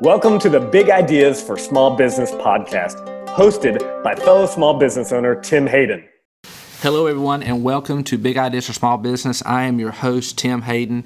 Welcome to the Big Ideas for Small Business podcast, hosted by fellow small business owner Tim Hayden. Hello, everyone, and welcome to Big Ideas for Small Business. I am your host, Tim Hayden.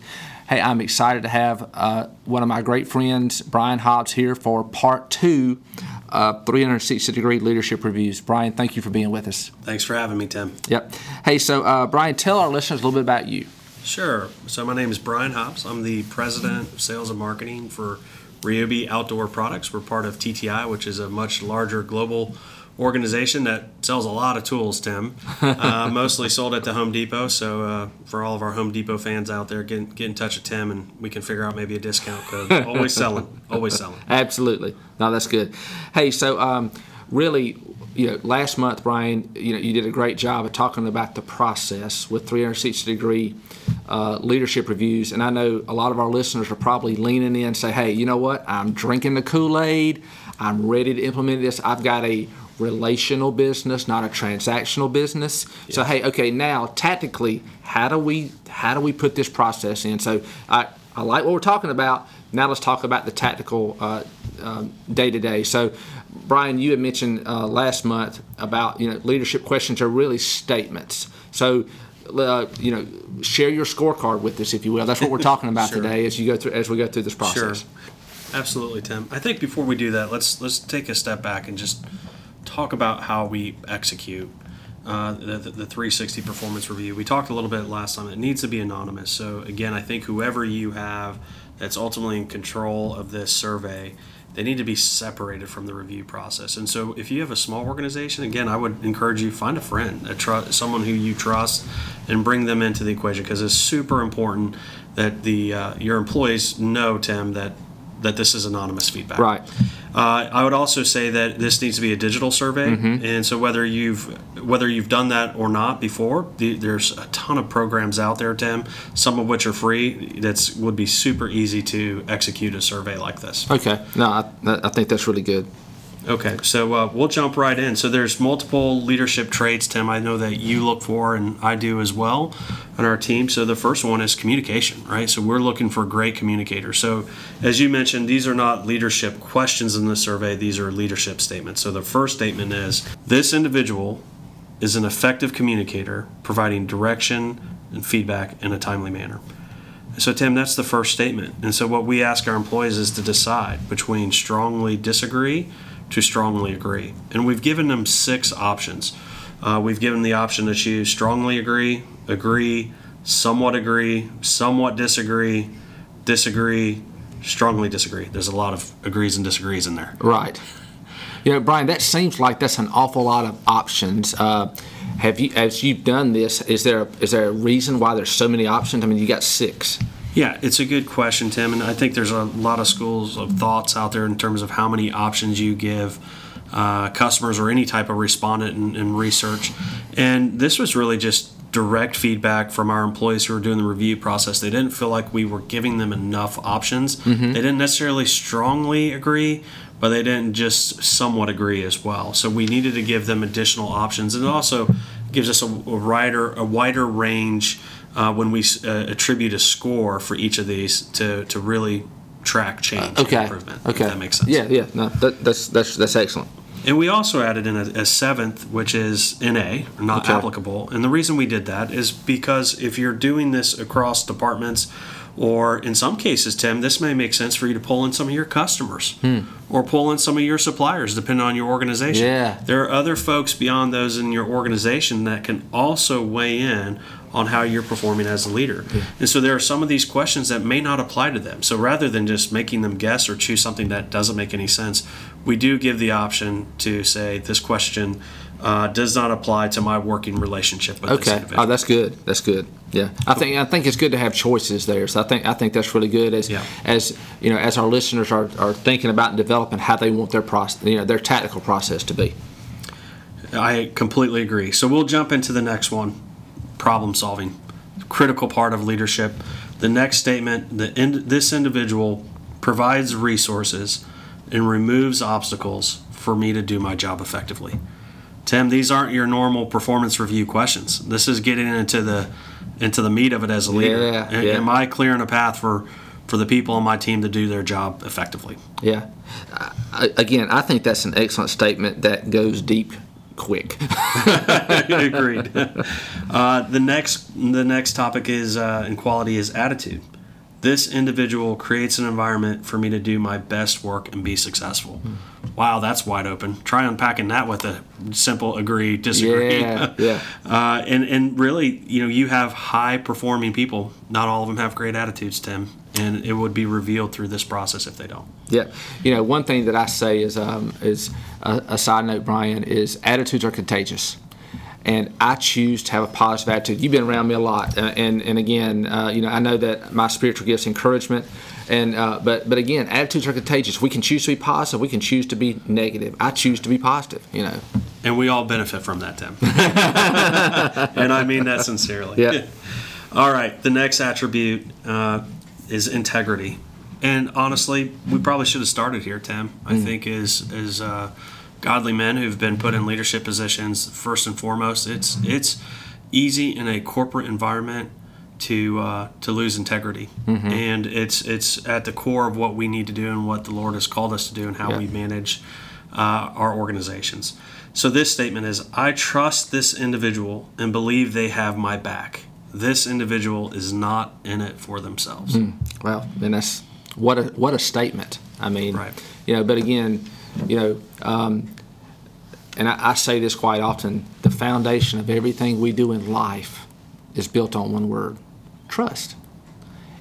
Hey, I'm excited to have uh, one of my great friends, Brian Hobbs, here for part two of 360 degree leadership reviews. Brian, thank you for being with us. Thanks for having me, Tim. Yep. Hey, so uh, Brian, tell our listeners a little bit about you. Sure. So, my name is Brian Hobbs. I'm the president of sales and marketing for Ryobi Outdoor Products. We're part of TTI, which is a much larger global organization that sells a lot of tools, Tim. Uh, mostly sold at the Home Depot. So, uh, for all of our Home Depot fans out there, get, get in touch with Tim and we can figure out maybe a discount code. always selling. Always selling. Absolutely. No, that's good. Hey, so um, really, you know, last month, Brian, you know, you did a great job of talking about the process with 360 degree uh, leadership reviews. And I know a lot of our listeners are probably leaning in and say, hey, you know what? I'm drinking the Kool Aid. I'm ready to implement this. I've got a relational business, not a transactional business. Yeah. So hey, okay, now tactically, how do we how do we put this process in? So I I like what we're talking about. Now let's talk about the tactical day to day. So Brian, you had mentioned uh, last month about you know leadership questions are really statements. So uh, you know share your scorecard with us, if you will. That's what we're talking about sure. today as you go through as we go through this process. Sure. Absolutely, Tim. I think before we do that, let's let's take a step back and just talk about how we execute uh, the, the 360 performance review. We talked a little bit last time. It needs to be anonymous. So again, I think whoever you have that's ultimately in control of this survey, they need to be separated from the review process. And so if you have a small organization, again, I would encourage you find a friend, a tr- someone who you trust, and bring them into the equation because it's super important that the uh, your employees know, Tim, that that this is anonymous feedback. Right. Uh, I would also say that this needs to be a digital survey, mm-hmm. and so whether you've whether you've done that or not before, the, there's a ton of programs out there, Tim. Some of which are free. That's would be super easy to execute a survey like this. Okay. No, I, I think that's really good. Okay, so uh, we'll jump right in. So there's multiple leadership traits, Tim. I know that you look for, and I do as well, on our team. So the first one is communication, right? So we're looking for great communicators. So as you mentioned, these are not leadership questions in the survey; these are leadership statements. So the first statement is: This individual is an effective communicator, providing direction and feedback in a timely manner. So, Tim, that's the first statement. And so, what we ask our employees is to decide between strongly disagree to strongly agree. And we've given them six options. Uh, we've given the option to choose strongly agree, agree, somewhat agree, somewhat disagree, disagree, strongly disagree. There's a lot of agrees and disagrees in there. Right. You know, Brian, that seems like that's an awful lot of options. Uh, have you, as you've done this, is there is there a reason why there's so many options? I mean, you got six. Yeah, it's a good question, Tim, and I think there's a lot of schools of thoughts out there in terms of how many options you give uh, customers or any type of respondent in, in research. And this was really just direct feedback from our employees who were doing the review process. They didn't feel like we were giving them enough options. Mm-hmm. They didn't necessarily strongly agree, but they didn't just somewhat agree as well. So we needed to give them additional options, and it also gives us a, a wider a wider range uh, when we uh, attribute a score for each of these to, to really track change okay. improvement. Okay, that makes sense. Yeah, yeah, no, that, that's that's that's excellent. And we also added in a, a seventh, which is NA, not okay. applicable. And the reason we did that is because if you're doing this across departments, or in some cases, Tim, this may make sense for you to pull in some of your customers hmm. or pull in some of your suppliers, depending on your organization. Yeah. There are other folks beyond those in your organization that can also weigh in on how you're performing as a leader. Yeah. And so there are some of these questions that may not apply to them. So rather than just making them guess or choose something that doesn't make any sense, we do give the option to say this question uh, does not apply to my working relationship with okay. this individual. Oh, that's good. That's good. Yeah, I think I think it's good to have choices there. So I think I think that's really good as yeah. as you know as our listeners are, are thinking about and developing how they want their process, you know, their tactical process to be. I completely agree. So we'll jump into the next one problem solving, critical part of leadership. The next statement: the in, this individual provides resources and removes obstacles for me to do my job effectively. Tim, these aren't your normal performance review questions. This is getting into the into the meat of it as a leader. Yeah, yeah. Am I clearing a path for for the people on my team to do their job effectively. Yeah. I, again, I think that's an excellent statement that goes deep quick. Agreed. Uh, the next the next topic is uh, in quality is attitude. This individual creates an environment for me to do my best work and be successful. Hmm. Wow, that's wide open. Try unpacking that with a simple agree, disagree. Yeah, yeah. Uh, and and really, you know, you have high performing people. Not all of them have great attitudes, Tim, and it would be revealed through this process if they don't. Yeah, you know, one thing that I say is um, is a, a side note, Brian, is attitudes are contagious and I choose to have a positive attitude. You've been around me a lot, uh, and and again, uh, you know, I know that my spiritual gifts encouragement, and uh, but but again, attitudes are contagious. We can choose to be positive. We can choose to be negative. I choose to be positive. You know, and we all benefit from that, Tim. and I mean that sincerely. Yeah. all right. The next attribute uh, is integrity, and honestly, we probably should have started here, Tim. I mm. think is is uh, godly men who've been put in leadership positions first and foremost it's it's easy in a corporate environment to uh, to lose integrity mm-hmm. and it's it's at the core of what we need to do and what the lord has called us to do and how yeah. we manage uh, our organizations so this statement is i trust this individual and believe they have my back this individual is not in it for themselves mm. well then that's what a what a statement i mean right. you know but again you know, um, and I, I, say this quite often the foundation of everything we do in life is built on one word trust.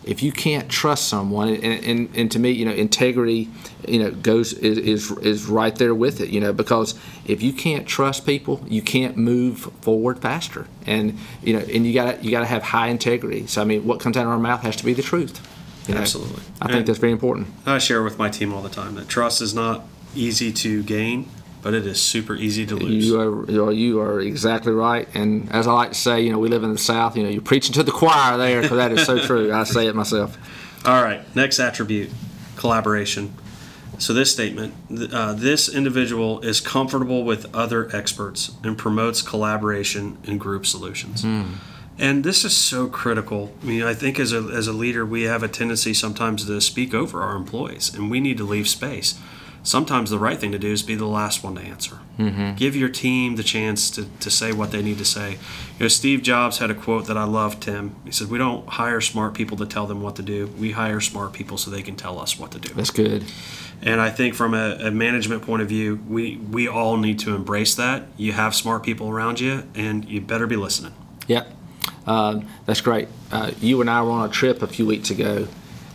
If you can't trust someone, and, and, and to me, you know, integrity, you know, goes is, is is right there with it, you know, because if you can't trust people, you can't move forward faster, and you know, and you got you got to have high integrity. So I mean, what comes out of our mouth has to be the truth. You know? Absolutely, I think and that's very important. I share with my team all the time that trust is not easy to gain, but it is super easy to lose. You are you are exactly right. And as I like to say, you know, we live in the South. You know, you're preaching to the choir there, because that is so true. I say it myself. All right, next attribute, collaboration. So this statement, uh, this individual is comfortable with other experts and promotes collaboration and group solutions. Mm. And this is so critical. I mean, I think as a, as a leader, we have a tendency sometimes to speak over our employees, and we need to leave space sometimes the right thing to do is be the last one to answer. Mm-hmm. Give your team the chance to, to say what they need to say. You know, Steve Jobs had a quote that I love, Tim. He said, We don't hire smart people to tell them what to do, we hire smart people so they can tell us what to do. That's good. And I think from a, a management point of view, we, we all need to embrace that. You have smart people around you, and you better be listening. Yeah, uh, that's great. Uh, you and I were on a trip a few weeks ago,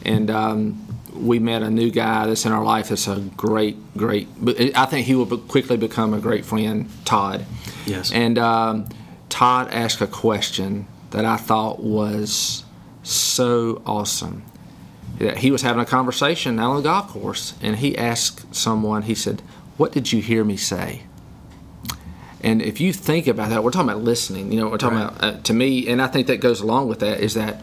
and um, we met a new guy that's in our life that's a great, great. I think he will quickly become a great friend, Todd. Yes. And um, Todd asked a question that I thought was so awesome. He was having a conversation now on the golf course, and he asked someone. He said, "What did you hear me say?" And if you think about that, we're talking about listening. You know, we're talking right. about uh, to me, and I think that goes along with that is that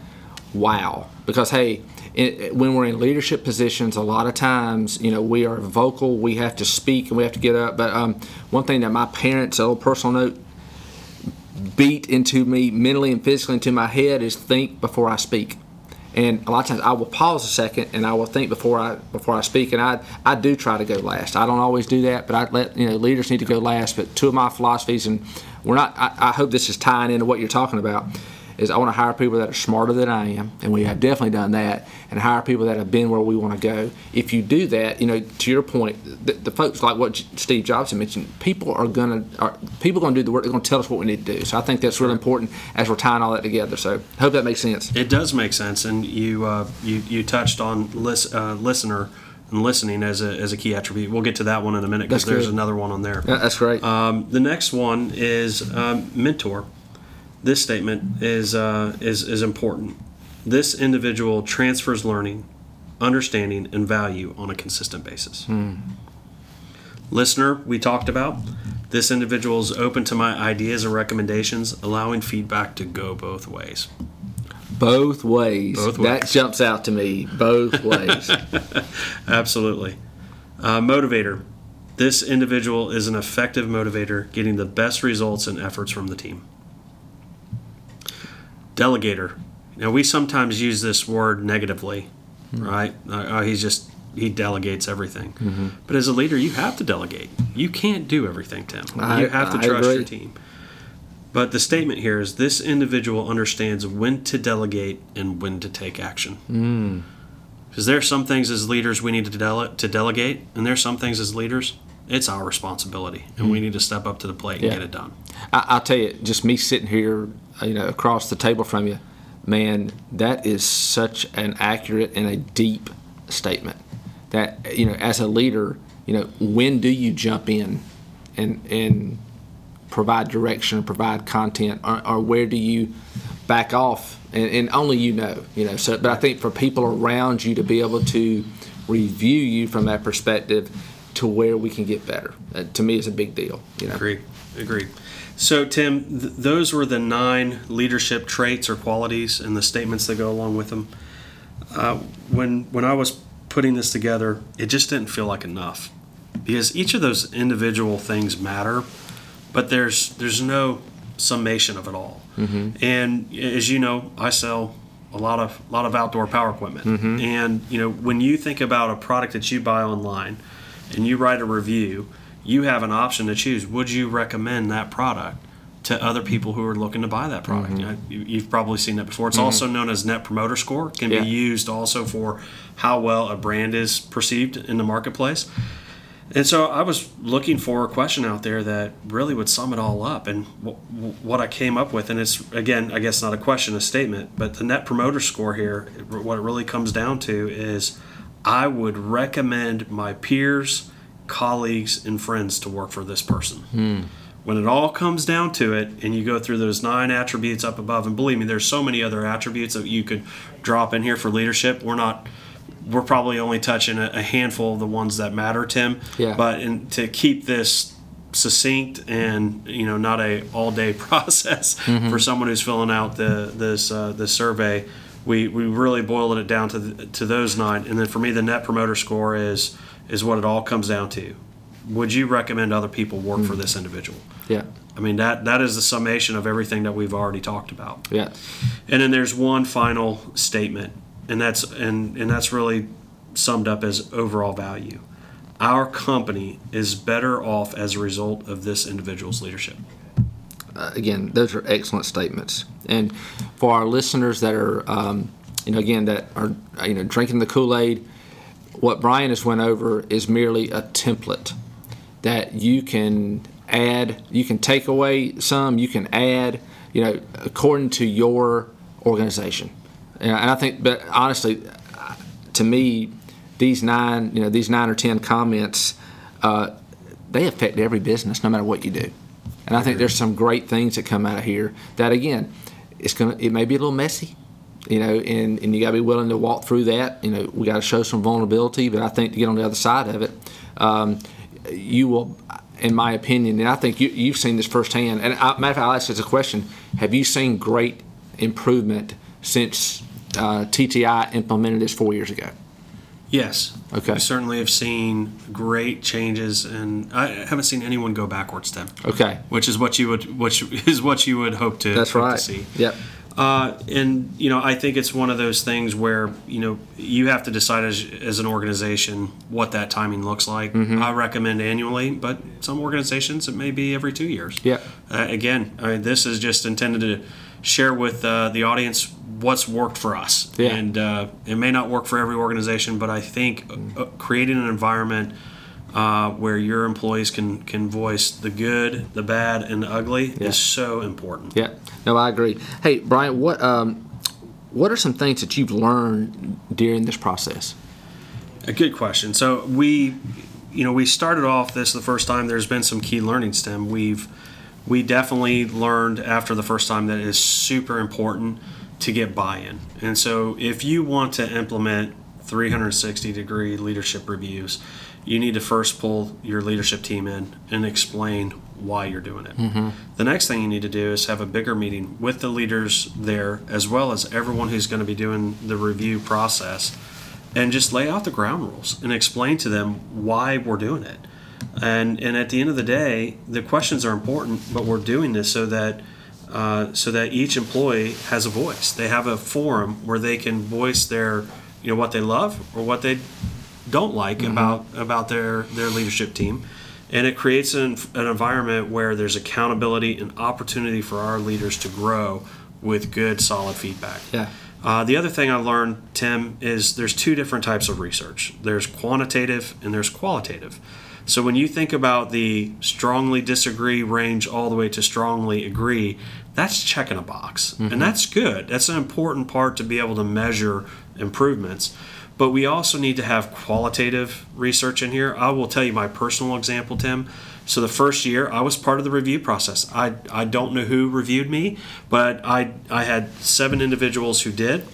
wow, because hey it, when we're in leadership positions, a lot of times, you know, we are vocal, we have to speak, and we have to get up. But um, one thing that my parents, a little personal note, beat into me mentally and physically into my head is think before I speak. And a lot of times I will pause a second and I will think before I before I speak. And I I do try to go last. I don't always do that, but I let you know leaders need to go last. But two of my philosophies, and we're not. I, I hope this is tying into what you're talking about is I want to hire people that are smarter than I am, and we have definitely done that, and hire people that have been where we want to go. If you do that, you know, to your point, the, the folks like what Steve Jobs mentioned, people are gonna are, people are gonna do the work. They're gonna tell us what we need to do. So I think that's really important as we're tying all that together. So I hope that makes sense. It does make sense, and you uh, you you touched on lis- uh, listener and listening as a, as a key attribute. We'll get to that one in a minute because there's another one on there. Yeah, that's great. Um, the next one is um, mentor this statement is, uh, is, is important. This individual transfers learning, understanding, and value on a consistent basis. Hmm. Listener, we talked about. This individual is open to my ideas and recommendations, allowing feedback to go both ways. Both ways. Both ways. That jumps out to me. Both ways. Absolutely. Uh, motivator. This individual is an effective motivator, getting the best results and efforts from the team. Delegator. Now, we sometimes use this word negatively, right? Uh, he's just he delegates everything. But as a leader, you have to delegate. You can't do everything, Tim. I- you have to I trust your team. But the statement here is this individual understands when to delegate and when to take action. Hmm. Because there are some things as leaders we need to, dele- to delegate, and there are some things as leaders it's our responsibility, and we mm-hmm. need to step up to the plate and. Yeah. get it done. I, I'll tell you, just me sitting here, you know, across the table from you, man, that is such an accurate and a deep statement. That you know, as a leader, you know, when do you jump in and and provide direction, or provide content, or, or where do you back off? And, and only you know, you know. So, but I think for people around you to be able to review you from that perspective, to where we can get better, uh, to me is a big deal. You know. Agreed. Agreed. So, Tim, th- those were the nine leadership traits or qualities and the statements that go along with them. Uh, when when I was putting this together, it just didn't feel like enough because each of those individual things matter, but there's there's no summation of it all. And as you know, I sell a lot of lot of outdoor power equipment, and you know when you think about a product that you buy online and you write a review, you have an option to choose. Would you recommend that product to other people who are looking to buy that product? You know, you, you've probably seen that before. It's mm-hmm. also known as Net Promoter Score. It can Yeah. be used also for how well a brand is perceived in the marketplace. And so I was looking for a question out there that really would sum it all up. And w- w- what I came up with, and it's again, I guess not a question, a statement, but the net promoter score here, what it really comes down to is I would recommend my peers, colleagues, and friends to work for this person. When it all comes down to it, and you go through those nine attributes up above, and believe me, there's so many other attributes that you could drop in here for leadership. We're not we're probably only touching a, handful of the ones that matter, Tim. Yeah. But in, to keep this succinct and you know not a all day process for someone who's filling out the this uh, this survey, we, we really boiled it down to the, to those nine. And then for me, the net promoter score is is what it all comes down to. Would you recommend other people work for mm. this individual? Yeah. I mean that that is the summation of everything that we've already talked about. Yeah. And then there's one final statement, and that's and and that's really summed up as overall value. Our company is better off as a result of this individual's leadership. Again, those are excellent statements. And for our listeners that are, um, you know, again, that are, you know, drinking the Kool Aid, what Brian has went over is merely a template that you can add, you can take away some, you can add, you know, according to your organization. And and I think, but honestly, to me, these nine, you know, these nine or ten comments, uh, they affect every business, no matter what you do. And I think there's some great things that come out of here. That again, it's gonna, it may be a little messy, you know, and, and you got to be willing to walk through that. You know, we got to show some vulnerability, but I think to get on the other side of it, um, you will, in my opinion, and I think you, you've seen this firsthand. And I, matter of fact, I'll ask you a question: Have you seen great improvement since uh, TTI implemented this four years ago? Yes. Okay. We certainly have seen great changes, and I haven't seen anyone go backwards, Tim. Okay, Which is what you would, which is what you would hope to, that's hope right. to see. Yep. Uh, and you know, I think it's one of those things where you know you have to decide as, as an organization what that timing looks like. Mm-hmm. I recommend annually, but some organizations it may be every two years. Yeah. Uh, again, I mean, this is just intended to share with uh, the audience what's worked for us, Yeah. and uh, it may not work for every organization, but I think uh, creating an environment. Uh, where your employees can can voice the good, the bad, and the ugly Yeah. is so important. Yeah, no, I agree. Hey, Brian, what um, what are some things that you've learned during this process? A good question. So we, you know, we started off this the first time. There's been some key learnings, Tim. We've we definitely learned after the first time that it is super important to get buy-in. And so if you want to implement 360 degree leadership reviews, you need to first pull your leadership team in and explain why you're doing it. Mm-hmm. The next thing you need to do is have a bigger meeting with the leaders there, as well as everyone who's going to be doing the review process and just lay out the ground rules and explain to them why we're doing it. And and at the end of the day, the questions are important, but we're doing this so that uh, so that each employee has a voice. They have a forum where they can voice their you know what they love or what they don't like about about their their leadership team and it creates an, an environment where there's accountability and opportunity for our leaders to grow with good solid feedback Yeah. uh, the other thing I learned, Tim, is there's two different types of research. There's quantitative and there's qualitative. So when you think about the strongly disagree range all the way to strongly agree, that's checking a box. And mm-hmm. that's good. That's an important part to be able to measure improvements. But we also need to have qualitative research in here. I will tell you my personal example, Tim. So the first year, I was part of the review process. I, I don't know who reviewed me, but I, I had seven individuals who did.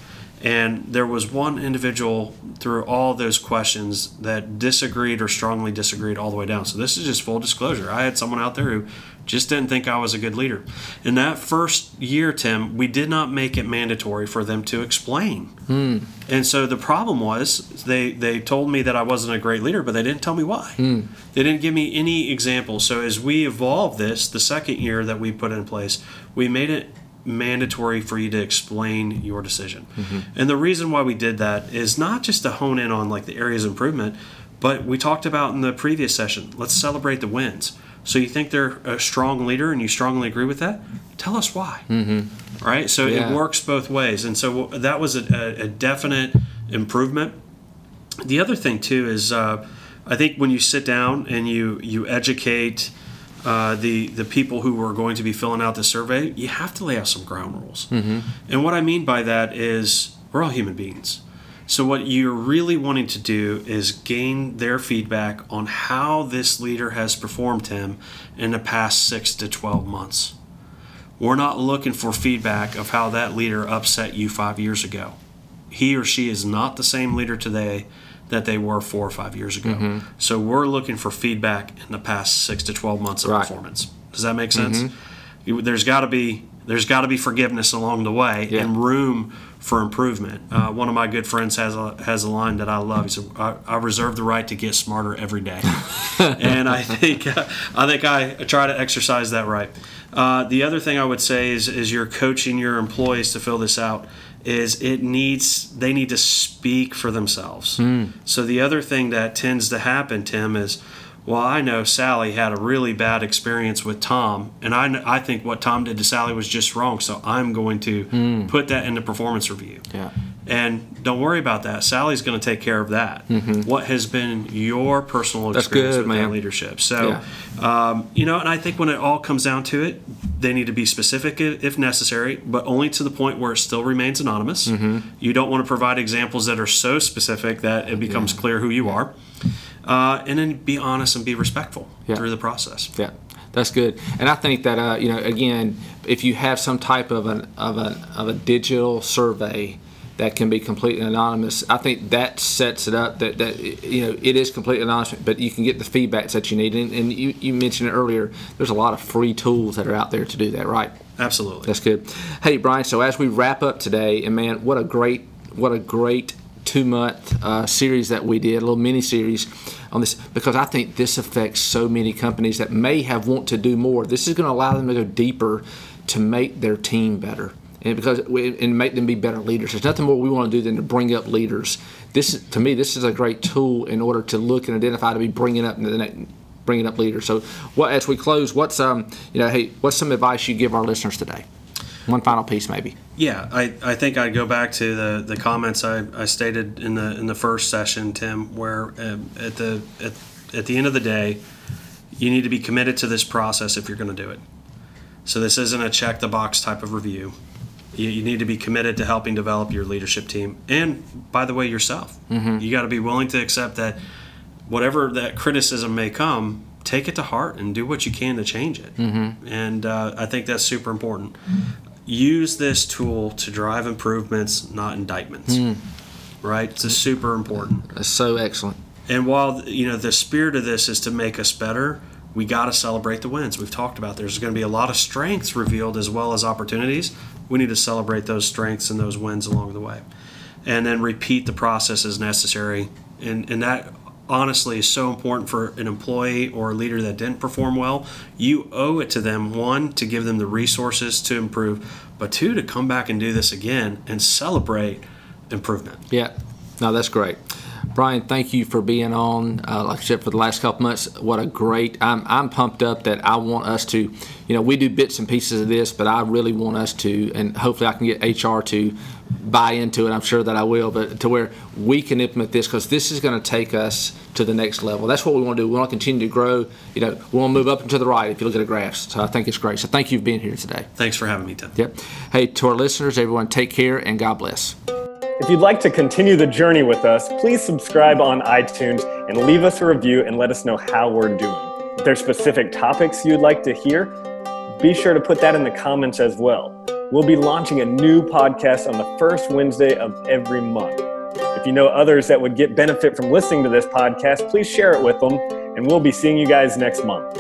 And there was one individual through all those questions that disagreed or strongly disagreed all the way down. So this is just full disclosure. I had someone out there who just didn't think I was a good leader. In that first year, Tim, we did not make it mandatory for them to explain. Hmm. And so the problem was they they told me that I wasn't a great leader, but they didn't tell me why. Hmm. They didn't give me any examples. So as we evolved this, the second year that we put in place, we made it mandatory for you to explain your decision. Mm-hmm. And the reason why we did that is not just to hone in on like the areas of improvement, but we talked about in the previous session, let's celebrate the wins. So you think they're a strong leader and you strongly agree with that? Tell us why. Mm-hmm. Right? So Yeah. it works both ways. And so that was a, a, definite improvement. The other thing too is uh, I think when you sit down and you you educate uh, the the people who are going to be filling out the survey, you have to lay out some ground rules. And what I mean by that is we're all human beings. So what you're really wanting to do is gain their feedback on how this leader has performed him in the past six to twelve months. We're not looking for feedback of how that leader upset you five years ago. He or she is not the same leader today that they were four or five years ago. Mm-hmm. So we're looking for feedback in the past six to twelve months of Right. performance. Does that make mm-hmm. sense? You- There's got to be there's got to be forgiveness along the way Yeah. and room for improvement. Uh, one of my good friends has a has a line that I love. He said, "I, I reserve the right to get smarter every day," and I think I think I try to exercise that right. Uh, the other thing I would say is is you're coaching your employees to fill this out. Is it needs they need to speak for themselves. So the other thing that tends to happen, Tim, is well, I know Sally had a really bad experience with Tom, and I, I think what Tom did to Sally was just wrong. So I'm going to put that in the performance review. Yeah. And don't worry about that. Sally's going to take care of that. What has been your personal experience good, with man. leadership? So, um, you know, and I think when it all comes down to it, they need to be specific if necessary, but only to the point where it still remains anonymous. Mm-hmm. You don't want to provide examples that are so specific that it becomes clear who you are. Uh, and then be honest and be respectful Yeah. through the process. Yeah, that's good. And I think that uh, you know, again, if you have some type of an of a of a digital survey that can be completely anonymous, I think that sets it up that that you know it is completely anonymous, but you can get the feedbacks that you need. And, and you you mentioned it earlier. There's a lot of free tools that are out there to do that, right? Absolutely. That's good. Hey, Brian. So as we wrap up today, and man, what a great, what a great two month uh, series that we did, a little mini series on this, because I think this affects so many companies that may have want to do more. This is going to allow them to go deeper to make their team better. And because we, and make them be better leaders. There's nothing more we want to do than to bring up leaders. This is, to me, this is a great tool in order to look and identify to be bringing up the next, bringing up leaders. So, what as we close, what's um, you know, hey, what's some advice you give our listeners today? One final piece, maybe. Yeah, I, I think I'd go back to the, the comments I, I stated in the in the first session, Tim, where um, at the at, at the end of the day, you need to be committed to this process if you're going to do it. So this isn't a check the box type of review. You, you need to be committed to helping develop your leadership team, and by the way, yourself. You got to be willing to accept that whatever that criticism may come, take it to heart and do what you can to change it. And uh, I think that's super important. Use this tool to drive improvements, not indictments. Hmm. Right? It's super important. That's so excellent. And while you know the spirit of this is to make us better, we got to celebrate the wins. We've talked about there's going to be a lot of strengths revealed as well as opportunities. We need to celebrate those strengths and those wins along the way, and then repeat the process as necessary. And and that honestly is so important for an employee or a leader that didn't perform well. You owe it to them one to give them the resources to improve, but two to come back and do this again and celebrate improvement. Yeah, No, that's great. Brian, thank you for being on. Uh, like I said, for the last couple months, what a great! I'm I'm pumped up that I want us to, you know, we do bits and pieces of this, but I really want us to, and hopefully I can get HR to buy into it. I'm sure that I will, but to where we can implement this because this is going to take us to the next level. That's what we want to do. We want to continue to grow. You know, we want to move up and to the right. If you look at the graphs, so I think it's great. So thank you for being here today. Thanks for having me, Tim. Yep. Hey, to our listeners, everyone, take care and God bless. If you'd like to continue the journey with us, please subscribe on iTunes and leave us a review and let us know how we're doing. If there's specific topics you'd like to hear, be sure to put that in the comments as well. We'll be launching a new podcast on the first Wednesday of every month. If you know others that would get benefit from listening to this podcast, please share it with them, and we'll be seeing you guys next month.